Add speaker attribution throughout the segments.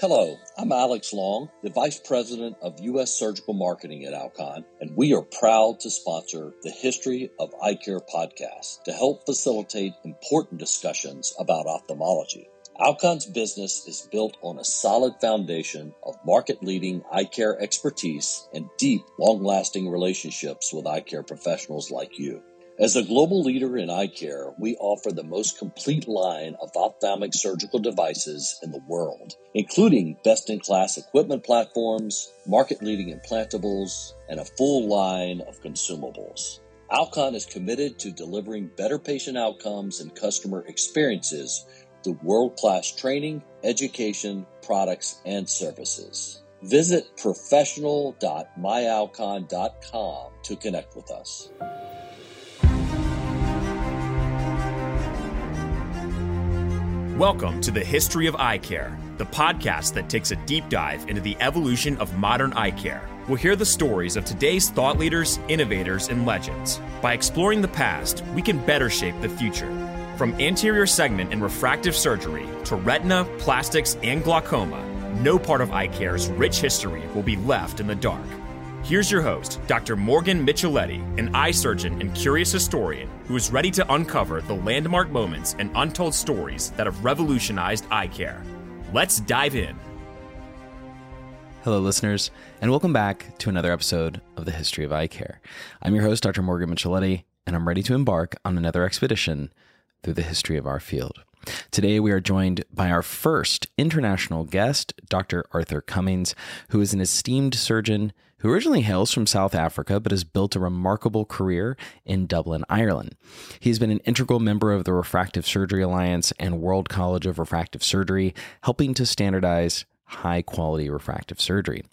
Speaker 1: Hello, I'm Alex Long, the Vice President of U.S. Surgical Marketing at Alcon, and we are proud to sponsor the History of Eye Care podcast to help facilitate important discussions about ophthalmology. Alcon's business is built on a solid foundation of market leading eye care expertise and deep, long lasting relationships with eye care professionals like you. As a global leader in eye care, we offer the most complete line of ophthalmic surgical devices in the world, including best in class equipment platforms, market leading implantables, and a full line of consumables. Alcon is committed to delivering better patient outcomes and customer experiences through world class training, education, products, and services. Visit professional.myalcon.com to connect with us.
Speaker 2: Welcome to the History of Eye Care, the podcast that takes a deep dive into the evolution of modern eye care. We'll hear the stories of today's thought leaders, innovators, and legends. By exploring the past, we can better shape the future. From anterior segment and refractive surgery to retina, plastics, and glaucoma, no part of eye care's rich history will be left in the dark. Here's your host, Dr. Morgan Micheletti, an eye surgeon and curious historian who is ready to uncover the landmark moments and untold stories that have revolutionized eye care. Let's dive in.
Speaker 3: Hello, listeners, and welcome back to another episode of the History of Eye Care. I'm your host, Dr. Morgan Micheletti, and I'm ready to embark on another expedition through the history of our field. Today, we are joined by our first international guest, Dr. Arthur Cummings, who is an esteemed surgeon who originally hails from South Africa but has built a remarkable career in Dublin, Ireland. He's been an integral member of the Refractive Surgery Alliance and World College of Refractive Surgery, helping to standardize high quality refractive surgery.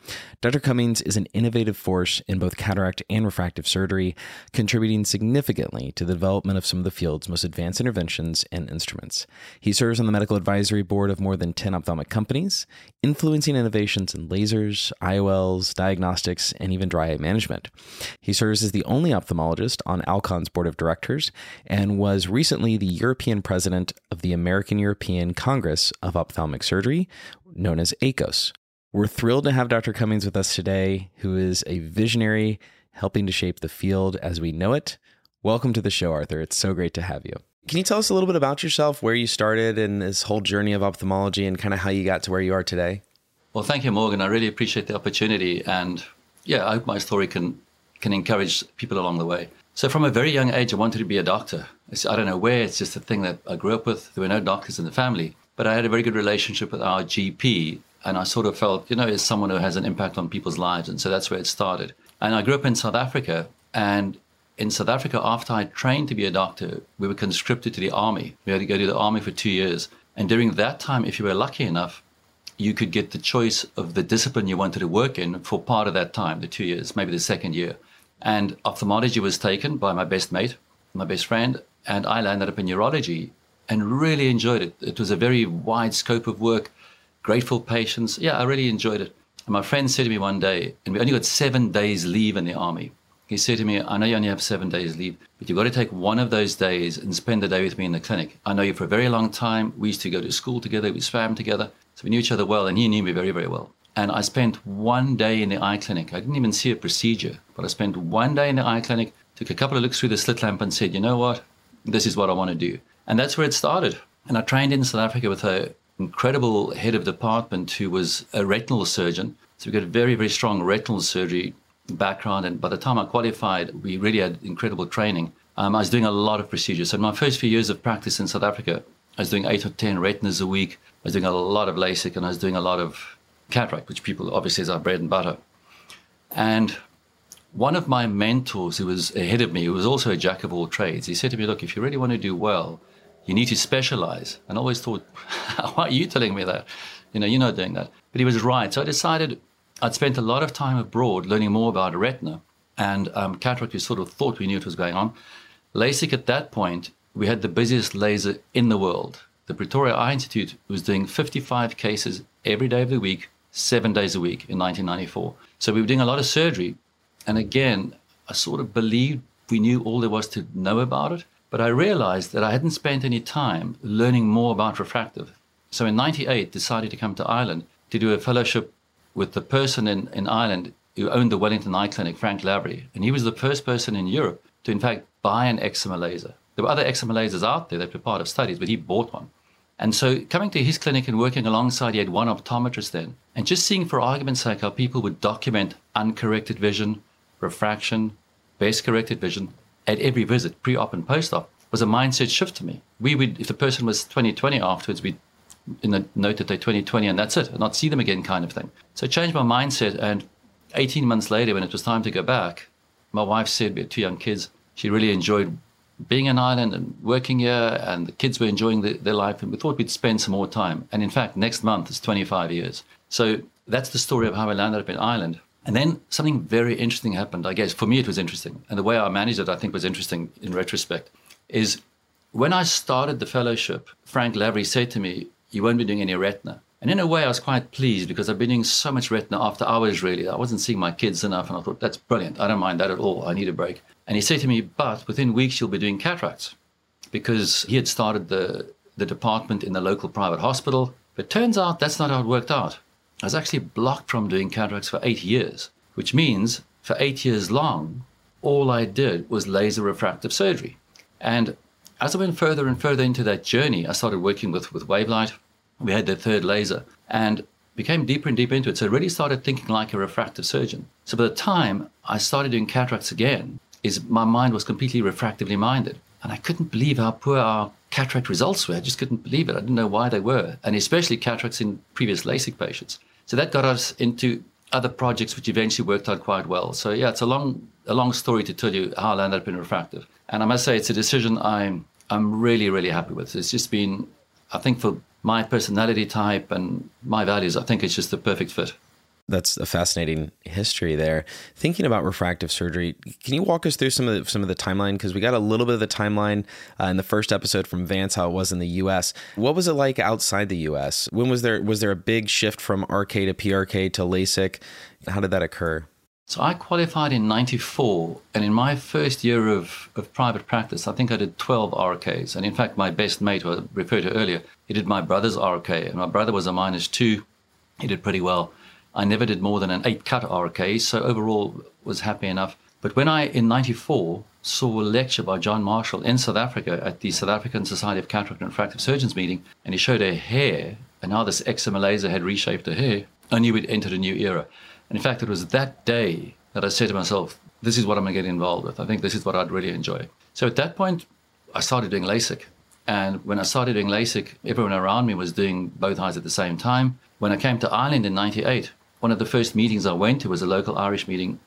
Speaker 3: Dr. Cummings is an innovative force in both cataract and refractive surgery, contributing significantly to the development of some of the field's most advanced interventions and instruments. He serves on the medical advisory board of more than 10 ophthalmic companies, influencing innovations in lasers, IOLs, diagnostics, and even dry eye management. He serves as the only ophthalmologist on Alcon's board of directors and was recently the European president of the American European Congress of Ophthalmic Surgery, known as AECOS. We're thrilled to have Dr. Cummings with us today, who is a visionary helping to shape the field as we know it. Welcome to the show, Arthur. It's so great to have you. Can you tell us a little bit about yourself, where you started in this whole journey of ophthalmology, and kind of how you got to where you are today?
Speaker 4: Well, thank you, Morgan. I really appreciate the opportunity, and yeah, I hope my story can can encourage people along the way. So, from a very young age, I wanted to be a doctor. It's, I don't know where; it's just a thing that I grew up with. There were no doctors in the family, but I had a very good relationship with our GP, and I sort of felt, you know, as someone who has an impact on people's lives, and so that's where it started. And I grew up in South Africa, and in South Africa, after I trained to be a doctor, we were conscripted to the army. We had to go to the army for two years, and during that time, if you were lucky enough, you could get the choice of the discipline you wanted to work in for part of that time, the two years, maybe the second year. And ophthalmology was taken by my best mate, my best friend, and I landed up in urology and really enjoyed it. It was a very wide scope of work, grateful patients. Yeah, I really enjoyed it. And my friend said to me one day, and we only got seven days leave in the army. He said to me, I know you only have seven days leave, but you've got to take one of those days and spend the day with me in the clinic. I know you for a very long time. We used to go to school together, we swam together, so we knew each other well, and he knew me very, very well. And I spent one day in the eye clinic. I didn't even see a procedure, but I spent one day in the eye clinic, took a couple of looks through the slit lamp, and said, you know what? This is what I want to do. And that's where it started. And I trained in South Africa with an incredible head of department who was a retinal surgeon. So we got a very, very strong retinal surgery background. And by the time I qualified, we really had incredible training. Um, I was doing a lot of procedures. So in my first few years of practice in South Africa, I was doing eight or 10 retinas a week. I was doing a lot of LASIK and I was doing a lot of cataract, which people obviously is our bread and butter. And one of my mentors who was ahead of me, who was also a jack of all trades, he said to me, Look, if you really want to do well, you need to specialize. And I always thought, why are you telling me that? You know, you're not doing that. But he was right. So I decided I'd spent a lot of time abroad learning more about retina and um, cataract. We sort of thought we knew what was going on. LASIK at that point, we had the busiest laser in the world. The Pretoria Eye Institute was doing 55 cases every day of the week, seven days a week in 1994. So we were doing a lot of surgery. And again, I sort of believed we knew all there was to know about it. But I realized that I hadn't spent any time learning more about refractive. So in 98, decided to come to Ireland to do a fellowship with the person in, in Ireland who owned the Wellington Eye Clinic, Frank Lavery. And he was the first person in Europe to, in fact, buy an excimer laser. There were other excimer lasers out there that were part of studies, but he bought one. And so coming to his clinic and working alongside, he had one optometrist then. And just seeing, for argument's sake, how people would document uncorrected vision, refraction, best corrected vision at every visit, pre op and post op, was a mindset shift to me. We would, if the person was 2020 afterwards, we'd in the note that they're 2020 and that's it, not see them again kind of thing. So it changed my mindset. And 18 months later, when it was time to go back, my wife said we had two young kids. She really enjoyed being in Ireland and working here, and the kids were enjoying the, their life. And we thought we'd spend some more time. And in fact, next month is 25 years. So that's the story of how I landed up in Ireland. And then something very interesting happened. I guess for me, it was interesting. And the way I managed it, I think, was interesting in retrospect. Is when I started the fellowship, Frank Lavery said to me, You won't be doing any retina. And in a way, I was quite pleased because I've been doing so much retina after hours, really. I wasn't seeing my kids enough. And I thought, That's brilliant. I don't mind that at all. I need a break. And he said to me, But within weeks, you'll be doing cataracts because he had started the, the department in the local private hospital. But turns out that's not how it worked out. I was actually blocked from doing cataracts for eight years, which means for eight years long, all I did was laser refractive surgery. And as I went further and further into that journey, I started working with, with Wavelight. We had the third laser and became deeper and deeper into it. So I really started thinking like a refractive surgeon. So by the time I started doing cataracts again, is my mind was completely refractively minded. And I couldn't believe how poor our cataract results were. I just couldn't believe it. I didn't know why they were, and especially cataracts in previous LASIK patients. So that got us into other projects, which eventually worked out quite well. So yeah, it's a long, a long story to tell you how I landed up in refractive. And I must say, it's a decision I'm, I'm really, really happy with. It's just been, I think, for my personality type and my values, I think it's just the perfect fit.
Speaker 3: That's a fascinating history there. Thinking about refractive surgery, can you walk us through some of the, some of the timeline? Because we got a little bit of the timeline uh, in the first episode from Vance, how it was in the U.S. What was it like outside the U.S.? When was there was there a big shift from RK to PRK to LASIK? How did that occur?
Speaker 4: So I qualified in 94, and in my first year of, of private practice, I think I did 12 RKs. And in fact, my best mate, who I referred to earlier, he did my brother's RK, and my brother was a minus two. He did pretty well. I never did more than an eight cut RK, so overall was happy enough. But when I, in 94, saw a lecture by John Marshall in South Africa at the South African Society of Cataract and Refractive Surgeons meeting, and he showed her hair and how this excimer laser had reshaped her hair, I knew we'd entered a new era. And in fact, it was that day that I said to myself, this is what I'm going to get involved with. I think this is what I'd really enjoy. So at that point, I started doing LASIK. And when I started doing LASIK, everyone around me was doing both eyes at the same time. When I came to Ireland in 98, one of the first meetings I went to was a local Irish meeting.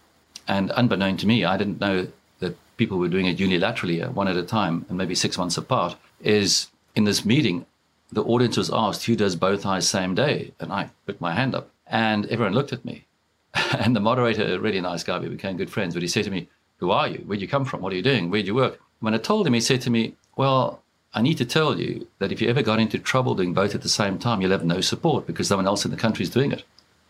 Speaker 4: And unbeknown to me, I didn't know that people were doing it unilaterally, uh, one at a time, and maybe six months apart. Is in this meeting, the audience was asked, Who does both eyes same day? And I put my hand up, and everyone looked at me. and the moderator, a really nice guy, we became good friends, but he said to me, Who are you? Where'd you come from? What are you doing? Where'd you work? When I told him, he said to me, Well, I need to tell you that if you ever got into trouble doing both at the same time, you'll have no support because someone else in the country is doing it.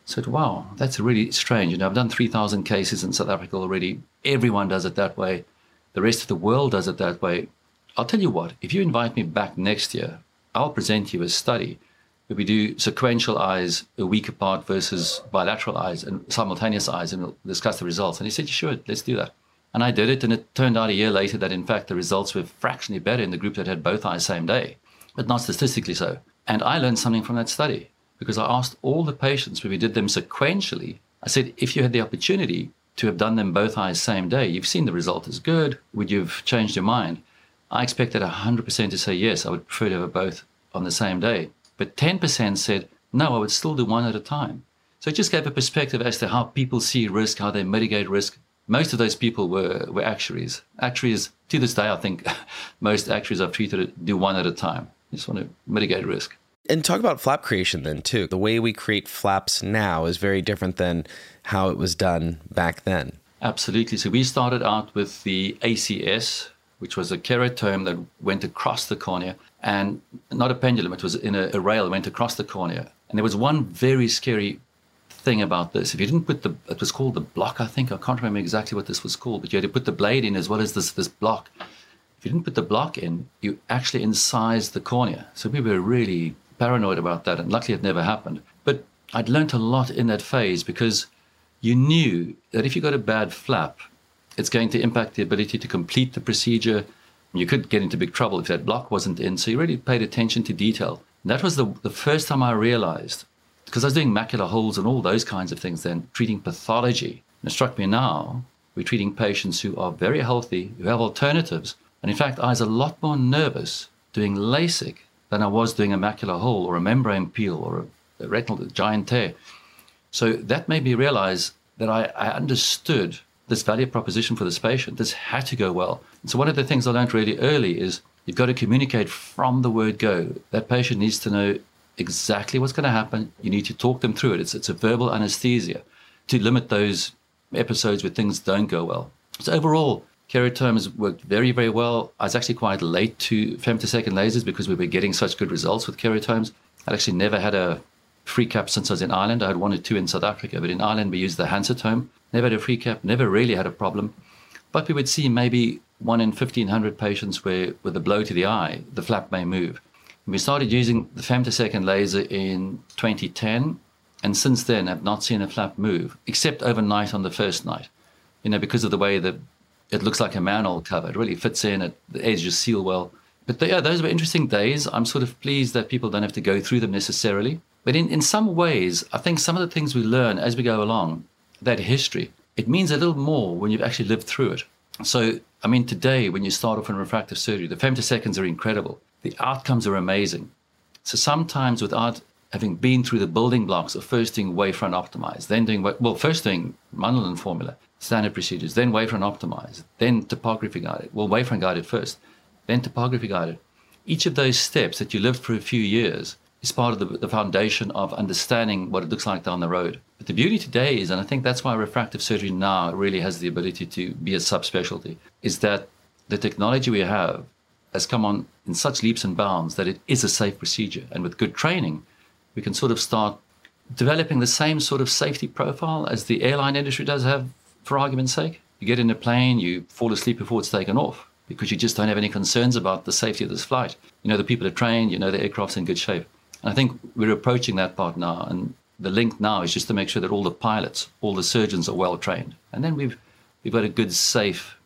Speaker 4: Said, wow, that's really strange. Know, I've done 3,000 cases in South Africa already. Everyone does it that way. The rest of the world does it that way. I'll tell you what, if you invite me back next year, I'll present you a study where we do sequential eyes a week apart versus bilateral eyes and simultaneous eyes, and we'll discuss the results. And he said, sure, let's do that. And I did it, and it turned out a year later that in fact the results were fractionally better in the group that had both eyes same day, but not statistically so. And I learned something from that study because I asked all the patients when we did them sequentially. I said, if you had the opportunity to have done them both eyes same day, you've seen the result is good. Would you have changed your mind? I expected 100% to say yes. I would prefer to have both on the same day. But 10% said no. I would still do one at a time. So it just gave a perspective as to how people see risk, how they mitigate risk, most of those people were, were actuaries. Actuaries, to this day, I think most actuaries I've treated do one at a time. You just want to mitigate risk.
Speaker 3: And talk about flap creation then, too. The way we create flaps now is very different than how it was done back then.
Speaker 4: Absolutely. So we started out with the ACS, which was a keratome that went across the cornea, and not a pendulum, it was in a, a rail went across the cornea. And there was one very scary thing about this. If you didn't put the, it was called the block, I think. I can't remember exactly what this was called, but you had to put the blade in as well as this, this block. If you didn't put the block in, you actually incised the cornea. So we were really paranoid about that, and luckily it never happened. But I'd learned a lot in that phase because you knew that if you got a bad flap, it's going to impact the ability to complete the procedure. You could get into big trouble if that block wasn't in. So you really paid attention to detail. And that was the, the first time I realized, because I was doing macular holes and all those kinds of things then, treating pathology. And it struck me now, we're treating patients who are very healthy, who have alternatives. And in fact, I was a lot more nervous doing LASIK than I was doing a macular hole or a membrane peel or a, a retinal giant tear. So that made me realize that I, I understood this value proposition for this patient. This had to go well. And so one of the things I learned really early is you've got to communicate from the word go. That patient needs to know exactly what's going to happen. You need to talk them through it. It's, it's a verbal anesthesia to limit those episodes where things don't go well. So overall, keratomes worked very, very well. I was actually quite late to femtosecond lasers because we were getting such good results with keratomes. I'd actually never had a free cap since I was in Ireland. I had one or two in South Africa, but in Ireland we used the Hansatome. Never had a free cap, never really had a problem. But we would see maybe one in 1,500 patients where, with a blow to the eye, the flap may move. And we started using the femtosecond laser in 2010, and since then have not seen a flap move, except overnight on the first night. You know, because of the way that it looks like a manhole cover. It really fits in, it, the edges seal well. But yeah, those were interesting days. I'm sort of pleased that people don't have to go through them necessarily. But in, in some ways, I think some of the things we learn as we go along, that history, it means a little more when you've actually lived through it. So, I mean, today, when you start off in refractive surgery, the femtoseconds are incredible. The outcomes are amazing. So sometimes without having been through the building blocks of first doing wavefront optimize, then doing, well, first doing Munnerlyn formula, standard procedures, then wavefront optimized, then topography guided. Well, wavefront guided first, then topography guided. Each of those steps that you lived for a few years is part of the, the, foundation of understanding what it looks like down the road. But the beauty today is, and I think that's why refractive surgery now really has the ability to be a subspecialty, is that the technology we have has come on in such leaps and bounds that it is a safe procedure. And with good training, we can sort of start developing the same sort of safety profile as the airline industry does have, for argument's sake. You get in a plane, you fall asleep before it's taken off because you just don't have any concerns about the safety of this flight. You know, the people are trained, you know, the aircraft's in good shape. And I think we're approaching that part now. And the link now is just to make sure that all the pilots, all the surgeons are well trained. And then we've, we've got a good, safe,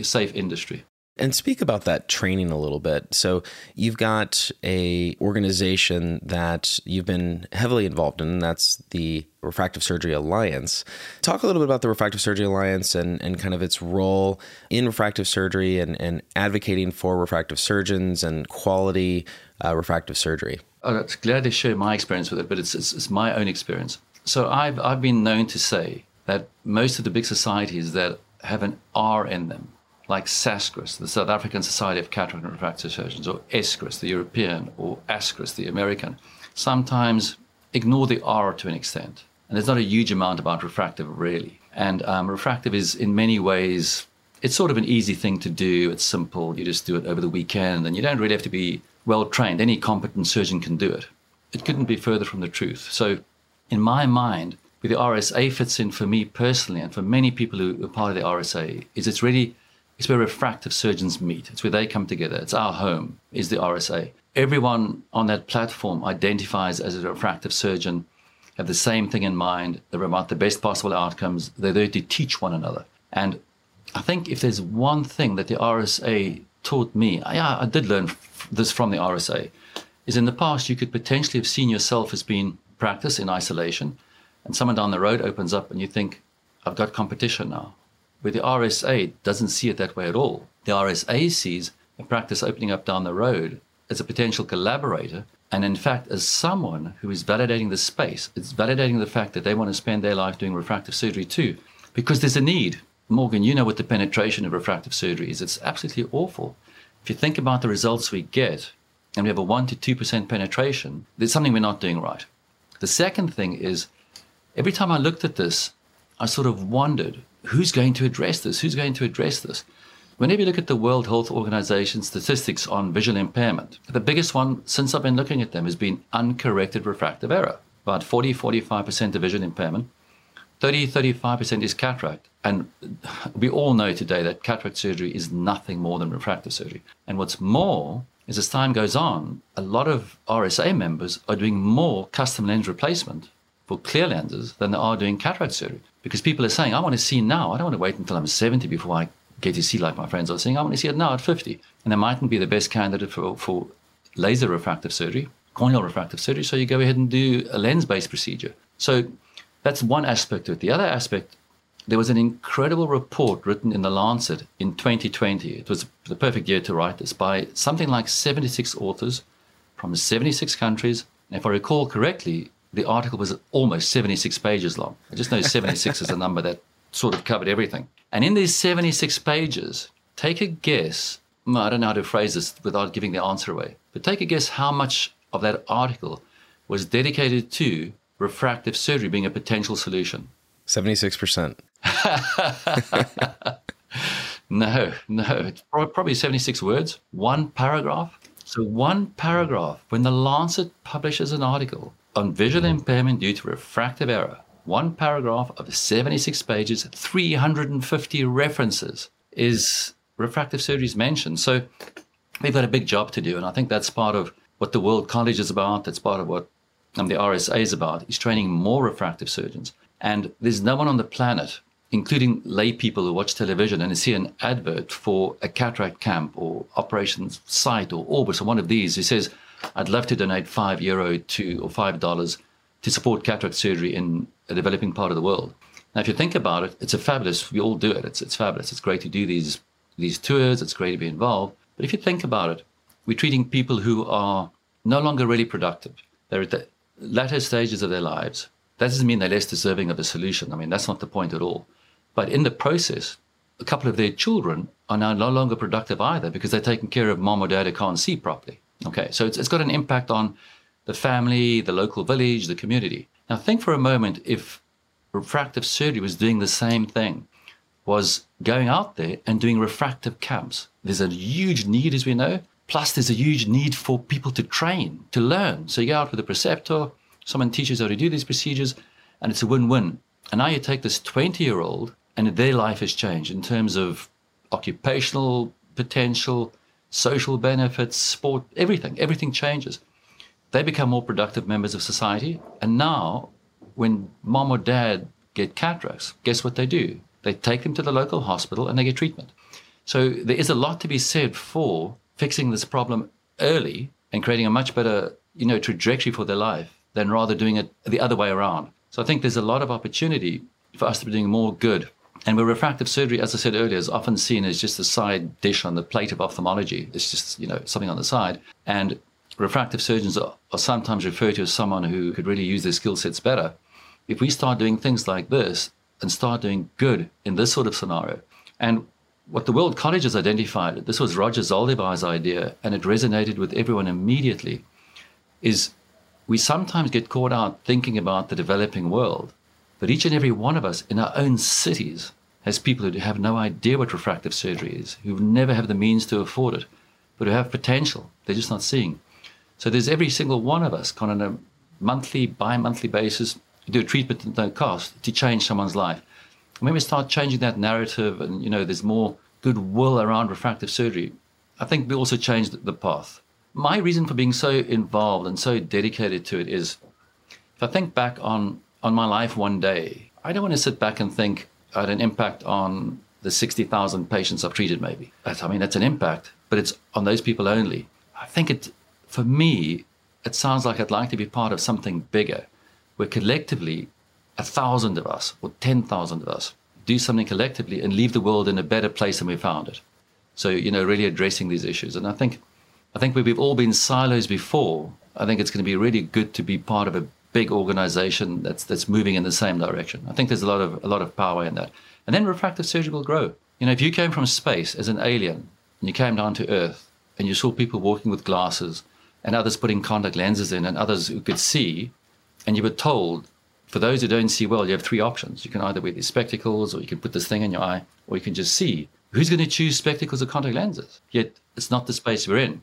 Speaker 4: safe industry.
Speaker 3: And speak about that training a little bit. So you've got a organization that you've been heavily involved in, and that's the Refractive Surgery Alliance. Talk a little bit about the Refractive Surgery Alliance and, and kind of its role in refractive surgery and, and advocating for refractive surgeons and quality uh, refractive surgery.
Speaker 4: I'm oh, glad to share my experience with it, but it's, it's, it's my own experience. So I've, I've been known to say that most of the big societies that have an R in them, like SASCRS, the South African Society of Cataract and Refractive Surgeons, or ESCRS, the European, or ASCRS, the American, sometimes ignore the R to an extent. And there's not a huge amount about refractive, really. And um, refractive is, in many ways, it's sort of an easy thing to do. It's simple. You just do it over the weekend, and you don't really have to be well trained. Any competent surgeon can do it. It couldn't be further from the truth. So, in my mind, where the RSA fits in for me personally, and for many people who are part of the RSA, is it's really it's where refractive surgeons meet. It's where they come together. It's our home, is the RSA. Everyone on that platform identifies as a refractive surgeon, have the same thing in mind. They're about the best possible outcomes. They're there to teach one another. And I think if there's one thing that the RSA taught me, yeah, I did learn this from the RSA, is in the past you could potentially have seen yourself as being practice in isolation, and someone down the road opens up and you think, I've got competition now where the RSA doesn't see it that way at all. The RSA sees a practice opening up down the road as a potential collaborator, and in fact, as someone who is validating the space, it's validating the fact that they want to spend their life doing refractive surgery too, because there's a need. Morgan, you know what the penetration of refractive surgery is. It's absolutely awful. If you think about the results we get, and we have a 1 to 2% penetration, there's something we're not doing right. The second thing is, every time I looked at this, I sort of wondered who's going to address this? Who's going to address this? Whenever you look at the World Health Organization statistics on visual impairment, the biggest one since I've been looking at them has been uncorrected refractive error. About 40 45% of vision impairment, 30 35% is cataract. And we all know today that cataract surgery is nothing more than refractive surgery. And what's more is as time goes on, a lot of RSA members are doing more custom lens replacement for clear lenses than they are doing cataract surgery. Because people are saying, I want to see now. I don't want to wait until I'm 70 before I get to see like my friends are saying. I want to see it now at 50. And they mightn't be the best candidate for, for laser refractive surgery, corneal refractive surgery. So you go ahead and do a lens based procedure. So that's one aspect of it. The other aspect, there was an incredible report written in The Lancet in 2020. It was the perfect year to write this by something like 76 authors from 76 countries. And if I recall correctly, the article was almost 76 pages long. I just know 76 is a number that sort of covered everything. And in these 76 pages, take a guess. I don't know how to phrase this without giving the answer away, but take a guess how much of that article was dedicated to refractive surgery being a potential solution.
Speaker 3: 76%.
Speaker 4: no, no. It's probably 76 words, one paragraph. So, one paragraph, when the Lancet publishes an article on visual impairment due to refractive error, one paragraph of 76 pages, 350 references is refractive surgery is mentioned. So we've got a big job to do. And I think that's part of what the World College is about. That's part of what um, the RSA is about, is training more refractive surgeons. And there's no one on the planet, including lay people who watch television and see an advert for a cataract camp or Operation Sight or Orbis or one of these who says, I'd love to donate five euro to or five dollars to support cataract surgery in a developing part of the world. Now, if you think about it, it's a fabulous. We all do it. It's it's fabulous. It's great to do these these tours. It's great to be involved. But if you think about it, we're treating people who are no longer really productive. They're at the latter stages of their lives. That doesn't mean they're less deserving of a solution. I mean, that's not the point at all. But in the process, a couple of their children are now no longer productive either because they're taking care of mom or dad who can't see properly. Okay, so it's, it's got an impact on the family, the local village, the community. Now, think for a moment if refractive surgery was doing the same thing, was going out there and doing refractive camps. There's a huge need, as we know. Plus, there's a huge need for people to train, to learn. So you go out with a preceptor, someone teaches how to do these procedures, and it's a win win. And now you take this 20 year old, and their life has changed in terms of occupational potential, social benefits, sport, everything. Everything changes. They become more productive members of society. And now, when mom or dad get cataracts, guess what they do? They take them to the local hospital and they get treatment. So there is a lot to be said for fixing this problem early and creating a much better, you know, trajectory for their life than rather doing it the other way around. So I think there's a lot of opportunity for us to be doing more good and where refractive surgery, as I said earlier, is often seen as just a side dish on the plate of ophthalmology. It's just, you know, something on the side. And refractive surgeons are, are sometimes referred to as someone who could really use their skill sets better. If we start doing things like this and start doing good in this sort of scenario, and what the World College has identified, this was Roger Zaldivar's idea, and it resonated with everyone immediately, is we sometimes get caught out thinking about the developing world but each and every one of us in our own cities has people who have no idea what refractive surgery is, who never have the means to afford it, but who have potential. They're just not seeing. So there's every single one of us on a monthly, bi-monthly basis do a treatment at no cost to change someone's life. And when we start changing that narrative and, you know, there's more goodwill around refractive surgery, I think we also change the path. My reason for being so involved and so dedicated to it is if I think back on on my life one day, I don't want to sit back and think I had an impact on the 60,000 patients I've treated, maybe. That's, I mean, that's an impact, but it's on those people only. I think it, for me, it sounds like I'd like to be part of something bigger, where collectively, a thousand of us or 10,000 of us do something collectively and leave the world in a better place than we found it. So, you know, really addressing these issues. And I think, I think we've all been silos before. I think it's going to be really good to be part of a big organization that's that's moving in the same direction. I think there's a lot of a lot of power in that. And then refractive surgery will grow. You know, if you came from space as an alien and you came down to Earth and you saw people walking with glasses and others putting contact lenses in and others who could see, and you were told, for those who don't see well, you have three options. You can either wear these spectacles or you can put this thing in your eye, or you can just see. Who's going to choose spectacles or contact lenses? Yet it's not the space we're in.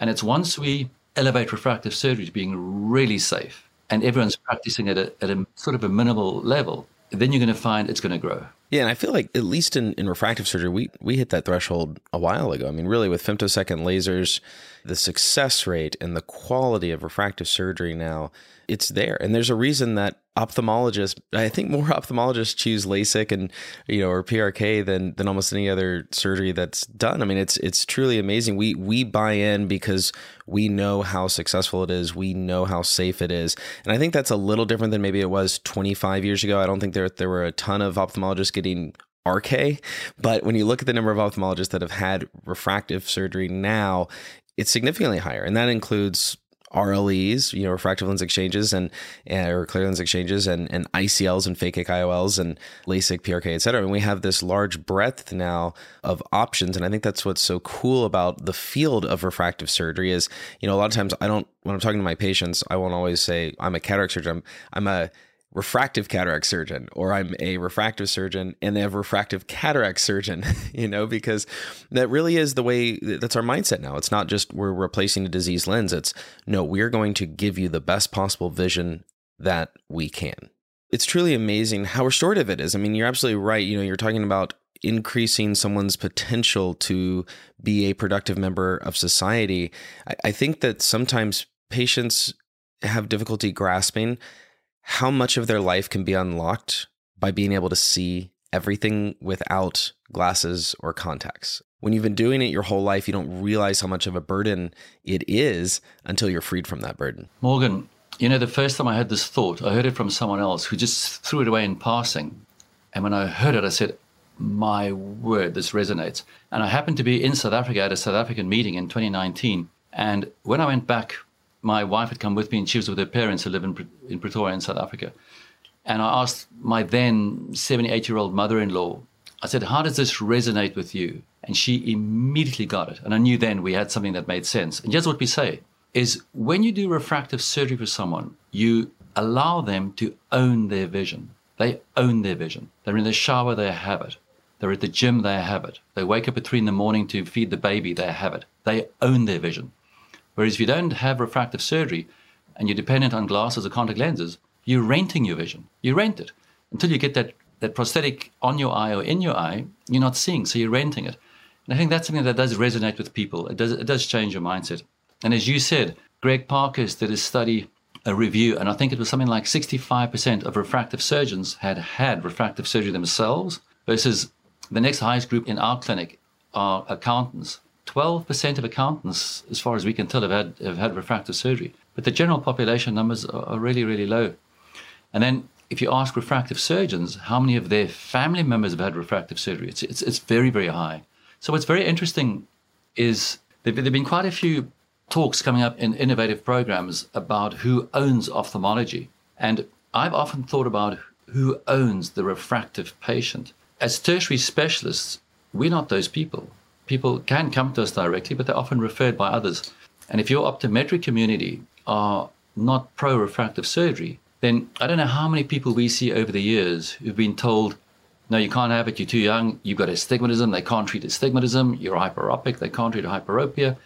Speaker 4: And it's once we elevate refractive surgery to being really safe and everyone's practicing at a, at a sort of a minimal level, then you're going to find it's going to grow.
Speaker 3: Yeah, and I feel like at least in, in refractive surgery, we we hit that threshold a while ago. I mean, really with femtosecond lasers, the success rate and the quality of refractive surgery now, it's there. And there's a reason that ophthalmologists, I think more ophthalmologists choose LASIK and you know or PRK than than almost any other surgery that's done. I mean, it's it's truly amazing. We we buy in because we know how successful it is. We know how safe it is. And I think that's a little different than maybe it was 25 years ago. I don't think there there were a ton of ophthalmologists getting RK, but when you look at the number of ophthalmologists that have had refractive surgery now, it's significantly higher, and that includes RLEs, you know, refractive lens exchanges and, and or clear lens exchanges and, and ICLs and phakic IOLs and LASIK, PRK, et cetera. And we have this large breadth now of options. And I think that's what's so cool about the field of refractive surgery is, you know, a lot of times I don't, when I'm talking to my patients, I won't always say I'm a cataract surgeon. I'm, I'm a refractive cataract surgeon or I'm a refractive surgeon and they have refractive cataract surgeon, you know, because that really is the way that's our mindset now. It's not just we're replacing a diseased lens. It's no, we're going to give you the best possible vision that we can. It's truly amazing how restorative it is. I mean, you're absolutely right. You know, you're talking about increasing someone's potential to be a productive member of society. I, I think that sometimes patients have difficulty grasping how much of their life can be unlocked by being able to see everything without glasses or contacts. When you've been doing it your whole life, you don't realize how much of a burden it is until you're freed from that burden.
Speaker 4: Morgan, you know, the first time I had this thought, I heard it from someone else who just threw it away in passing. And when I heard it, I said, My word, this resonates. And I happened to be in South Africa at a South African meeting in 2019. And when I went back my wife had come with me and she was with her parents who live in, in Pretoria in South Africa. And I asked my then 78 year old mother in law, I said, How does this resonate with you? And she immediately got it. And I knew then we had something that made sense. And here's what we say is when you do refractive surgery for someone, you allow them to own their vision. They own their vision. They're in the shower, they have it. They're at the gym, they have it. They wake up at three in the morning to feed the baby, they have it. They own their vision. Whereas if you don't have refractive surgery and you're dependent on glasses or contact lenses, you're renting your vision. You rent it. Until you get that, that prosthetic on your eye or in your eye, you're not seeing, so you're renting it. And I think that's something that does resonate with people. It does, it does change your mindset. And as you said, Greg Parkhurst did a study, a review, and I think it was something like 65% of refractive surgeons had had refractive surgery themselves versus the next highest group in our clinic are accountants 12% of accountants, as far as we can tell, have had, have had refractive surgery. But the general population numbers are, really, really low. And then if you ask refractive surgeons how many of their family members have had refractive surgery, it's, it's, it's very, very high. So what's very interesting is there have been quite a few talks coming up in innovative programs about who owns ophthalmology. And I've often thought about who owns the refractive patient. As tertiary specialists, we're not those people people can come to us directly, but they're often referred by others. And if your optometric community are not pro refractive surgery, then I don't know how many people we see over the years who've been told, no, you can't have it, you're too young, you've got astigmatism, they can't treat astigmatism, you're hyperopic, they can't treat hyperopia.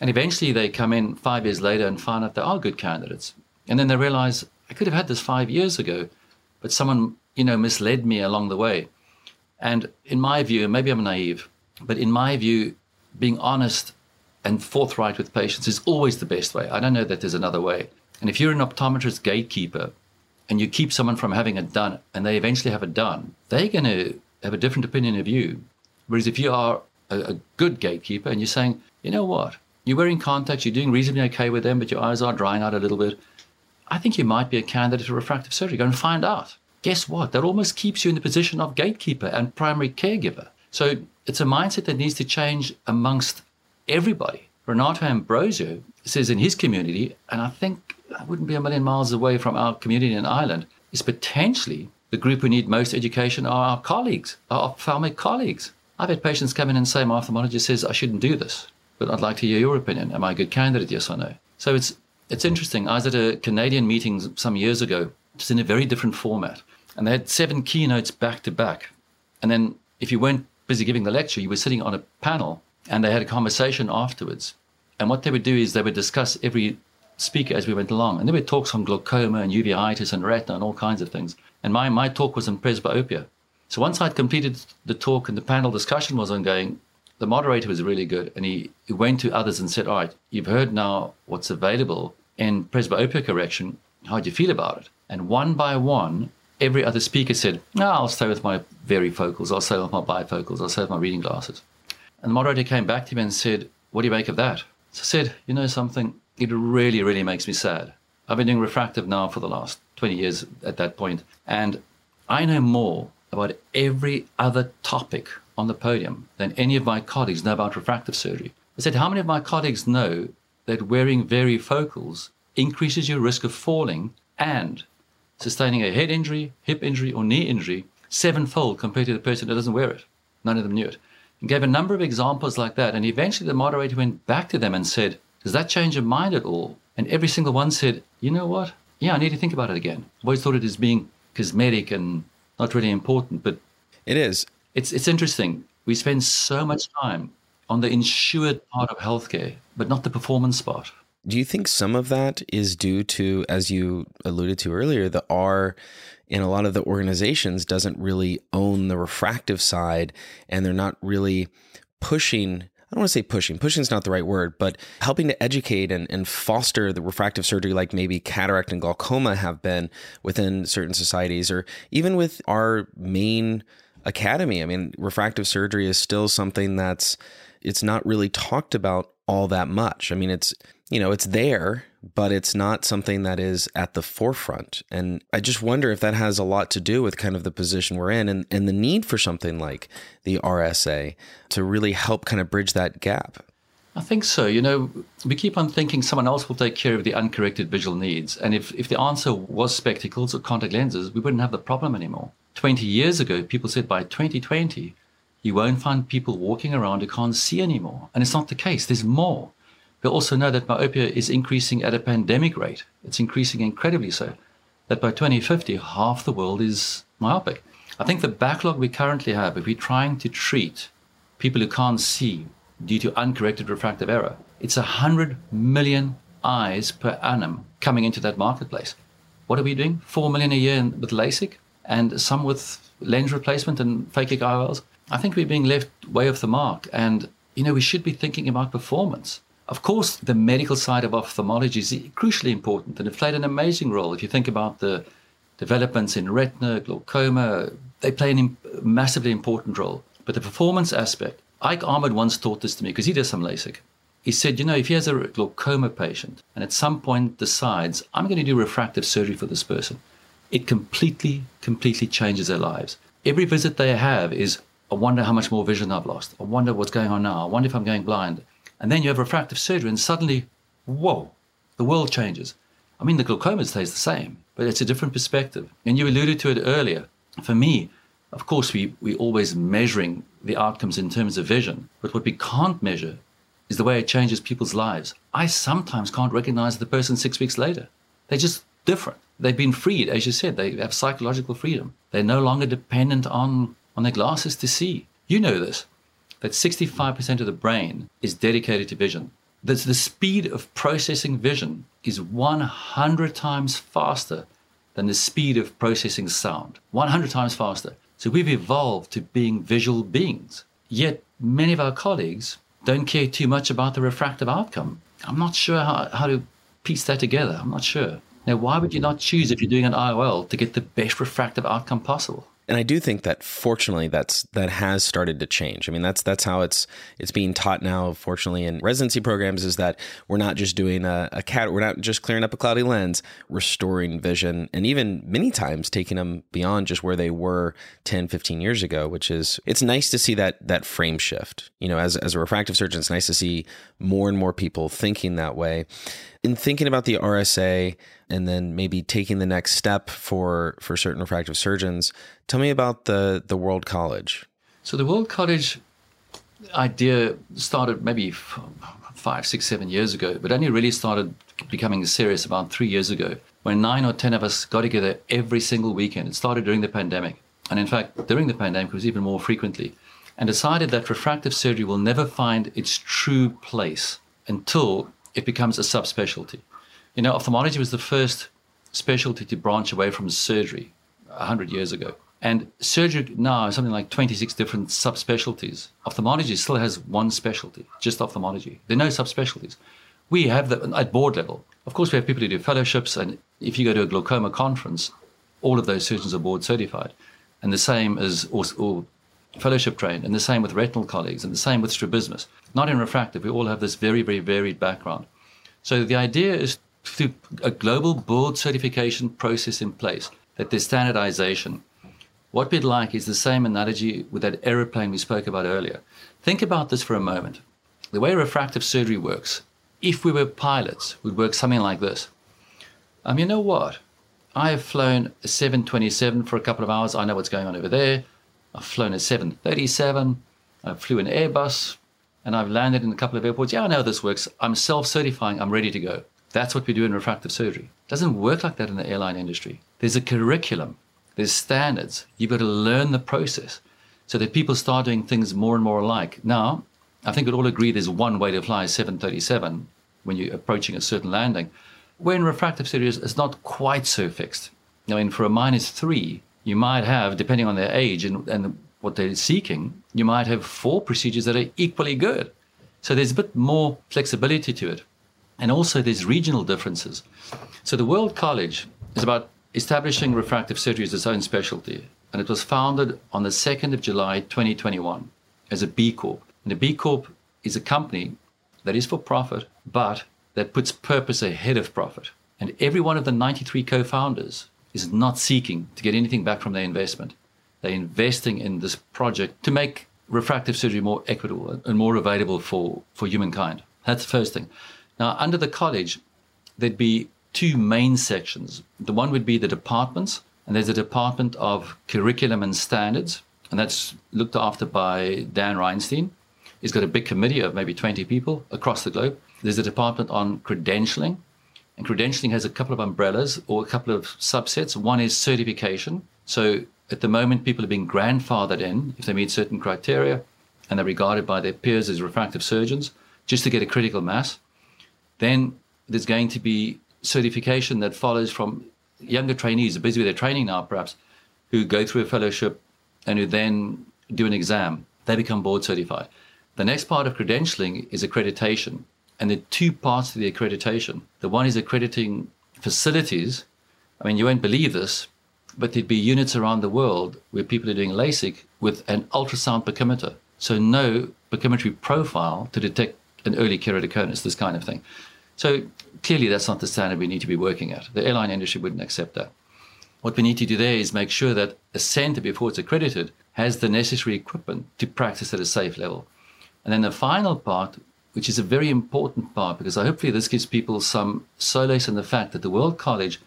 Speaker 4: And eventually they come in five years later and find out they are good candidates. And then they realize, I could have had this five years ago, but someone, you know, misled me along the way. And in my view, maybe I'm naive, but in my view, being honest and forthright with patients is always the best way. I don't know that there's another way. And if you're an optometrist gatekeeper and you keep someone from having it done and they eventually have it done, they're going to have a different opinion of you. Whereas if you are a, a good gatekeeper and you're saying, you know what, you're wearing contacts, you're doing reasonably okay with them, but your eyes are drying out a little bit, I think you might be a candidate for refractive surgery. Go and find out. Guess what? That almost keeps you in the position of gatekeeper and primary caregiver. So it's a mindset that needs to change amongst everybody. Renato Ambrosio says in his community, and I think I wouldn't be a million miles away from our community in Ireland, is potentially the group who need most education are our colleagues, our ophthalmic colleagues. I've had patients come in and say, my ophthalmologist says I shouldn't do this, but I'd like to hear your opinion. Am I a good candidate, yes or no? So it's, it's interesting. I was at a Canadian meeting some years ago, just in a very different format, and they had seven keynotes back to back. And then if you weren't busy giving the lecture, you were sitting on a panel and they had a conversation afterwards. And what they would do is they would discuss every speaker as we went along. And there were talks on glaucoma and uveitis and retina and all kinds of things. And my, my talk was on presbyopia. So once I'd completed the talk and the panel discussion was ongoing, the moderator was really good. And he, he went to others and said, All right, you've heard now what's available in presbyopia correction. How do you feel about it? And one by one, every other speaker said, No, I'll stay with my varifocals, I'll stay with my bifocals, I'll stay with my reading glasses. And the moderator came back to me and said, What do you make of that? So I said, You know something? It really, really makes me sad. I've been doing refractive now for the last 20 years at that point, and I know more about every other topic on the podium than any of my colleagues know about refractive surgery. I said, How many of my colleagues know that wearing varifocals increases your risk of falling and sustaining a head injury, hip injury, or knee injury sevenfold compared to the person that doesn't wear it? None of them knew it. And gave a number of examples like that. And eventually the moderator went back to them and said, Does that change your mind at all? And every single one said, You know what? Yeah, I need to think about it again. I've always thought it as being cosmetic and not really important, but
Speaker 3: it is.
Speaker 4: It's it's interesting. We spend so much time on the insured part of healthcare, but not the performance part.
Speaker 3: Do you think some of that is due to, as you alluded to earlier, the R in a lot of the organizations doesn't really own the refractive side and they're not really pushing I don't want to say pushing, pushing is not the right word, but helping to educate and, and foster the refractive surgery like maybe cataract and glaucoma have been within certain societies, or even with our main academy. I mean, refractive surgery is still something that's it's not really talked about all that much. I mean, it's you know, it's there, but it's not something that is at the forefront. And I just wonder if that has a lot to do with kind of the position we're in and, and the need for something like the RSA to really help kind of bridge that gap.
Speaker 4: I think so. You know, we keep on thinking someone else will take care of the uncorrected visual needs. And if, if the answer was spectacles or contact lenses, we wouldn't have the problem anymore. 20 years ago, people said by 2020, you won't find people walking around who can't see anymore. And it's not the case. There's more. We also know that myopia is increasing at a pandemic rate. It's increasing incredibly so. That by 2050, half the world is myopic. I think the backlog we currently have, if we're trying to treat people who can't see due to uncorrected refractive error, it's 100 million eyes per annum coming into that marketplace. What are we doing? 4 million a year with LASIK and some with lens replacement and phakic IOLs. I think we're being left way off the mark. And, you know, we should be thinking about performance. Of course, the medical side of ophthalmology is crucially important and it played an amazing role. If you think about the developments in retina, glaucoma, they play a massively important role. But the performance aspect, Ike Ahmed once taught this to me because he does some LASIK. He said, you know, if he has a glaucoma patient and at some point decides, I'm going to do refractive surgery for this person, it completely, completely changes their lives. Every visit they have is, I wonder how much more vision I've lost. I wonder what's going on now. I wonder if I'm going blind. And then you have refractive surgery, and suddenly, whoa, the world changes. I mean, the glaucoma stays the same, but it's a different perspective. And you alluded to it earlier. For me, of course, we, we're always measuring the outcomes in terms of vision, but what we can't measure is the way it changes people's lives. I sometimes can't recognize the person six weeks later. They're just different. They've been freed, as you said, they have psychological freedom. They're no longer dependent on, on their glasses to see. You know this that 65% of the brain is dedicated to vision. That the speed of processing vision is 100 times faster than the speed of processing sound. 100 times faster. So we've evolved to being visual beings. Yet many of our colleagues don't care too much about the refractive outcome. I'm not sure how, how to piece that together. I'm not sure. Now, why would you not choose, if you're doing an IOL, to get the best refractive outcome possible?
Speaker 3: And I do think that fortunately that's that has started to change. I mean that's that's how it's it's being taught now. Fortunately, in residency programs, is that we're not just doing a, a cat, we're not just clearing up a cloudy lens, restoring vision, and even many times taking them beyond just where they were 10, 15 years ago. Which is it's nice to see that that frame shift. You know, as as a refractive surgeon, it's nice to see more and more people thinking that way. In thinking about the RSA and then maybe taking the next step for for certain refractive surgeons. Tell me about the the World College.
Speaker 4: So the World College idea started maybe five, six, seven years ago, but only really started becoming serious about three years ago when nine or ten of us got together every single weekend. It started during the pandemic. And in fact, during the pandemic, it was even more frequently, and decided that refractive surgery will never find its true place until it becomes a subspecialty. You know, ophthalmology was the first specialty to branch away from surgery 100 years ago. And surgery now is something like 26 different subspecialties. Ophthalmology still has one specialty, just ophthalmology. There are no subspecialties. We have that at board level. Of course, we have people who do fellowships, and if you go to a glaucoma conference, all of those surgeons are board certified. And the same as or, or fellowship trained, and the same with retinal colleagues, and the same with strabismus. Not in refractive, we all have this very, very varied background. So the idea is to a global board certification process in place, that there's standardization. What we'd like is the same analogy with that aeroplane we spoke about earlier. Think about this for a moment. The way refractive surgery works, if we were pilots, would work something like this. Um, you know what? I have flown a 727 for a couple of hours. I know what's going on over there. I've flown a 737. I flew an Airbus and I've landed in a couple of airports. Yeah, I know this works. I'm self certifying. I'm ready to go. That's what we do in refractive surgery. It doesn't work like that in the airline industry. There's a curriculum, there's standards. You've got to learn the process so that people start doing things more and more alike. Now, I think we'd all agree there's one way to fly a 737 when you're approaching a certain landing. Where in refractive surgery, it's not quite so fixed. I mean, for a minus three, you might have, depending on their age and, and what they're seeking, you might have four procedures that are equally good. So there's a bit more flexibility to it. And also there's regional differences. So the World College is about establishing refractive surgery as its own specialty. And it was founded on the 2nd of July 2021 as a B Corp. And a B Corp is a company that is for profit, but that puts purpose ahead of profit. And every one of the 93 co founders is not seeking to get anything back from their investment. They're investing in this project to make refractive surgery more equitable and more available for, for humankind. That's the first thing. Now, under the college, there'd be two main sections. The one would be the departments, and there's a department of curriculum and standards, and that's looked after by Dan Reinstein. He's got a big committee of maybe 20 people across the globe. There's a department on credentialing, and credentialing has a couple of umbrellas or a couple of subsets. One is certification. So at the moment, people are being grandfathered in if they meet certain criteria and they're regarded by their peers as refractive surgeons just to get a critical mass. Then there's going to be certification that follows from younger trainees, are busy with their training now perhaps, who go through a fellowship and who then do an exam. They become board certified. The next part of credentialing is accreditation. And there are two parts to the accreditation. The one is accrediting facilities. I mean, you won't believe this, but there'd be units around the world where people are doing LASIK with an ultrasound pachymeter. So no pachymetry profile to detect an early keratoconus, this kind of thing. So clearly that's not the standard we need to be working at. The airline industry wouldn't accept that. What we need to do there is make sure that a center, before it's accredited, has the necessary equipment to practice at a safe level. And then the final part which is a very important part because hopefully this gives people some solace in the fact that the World College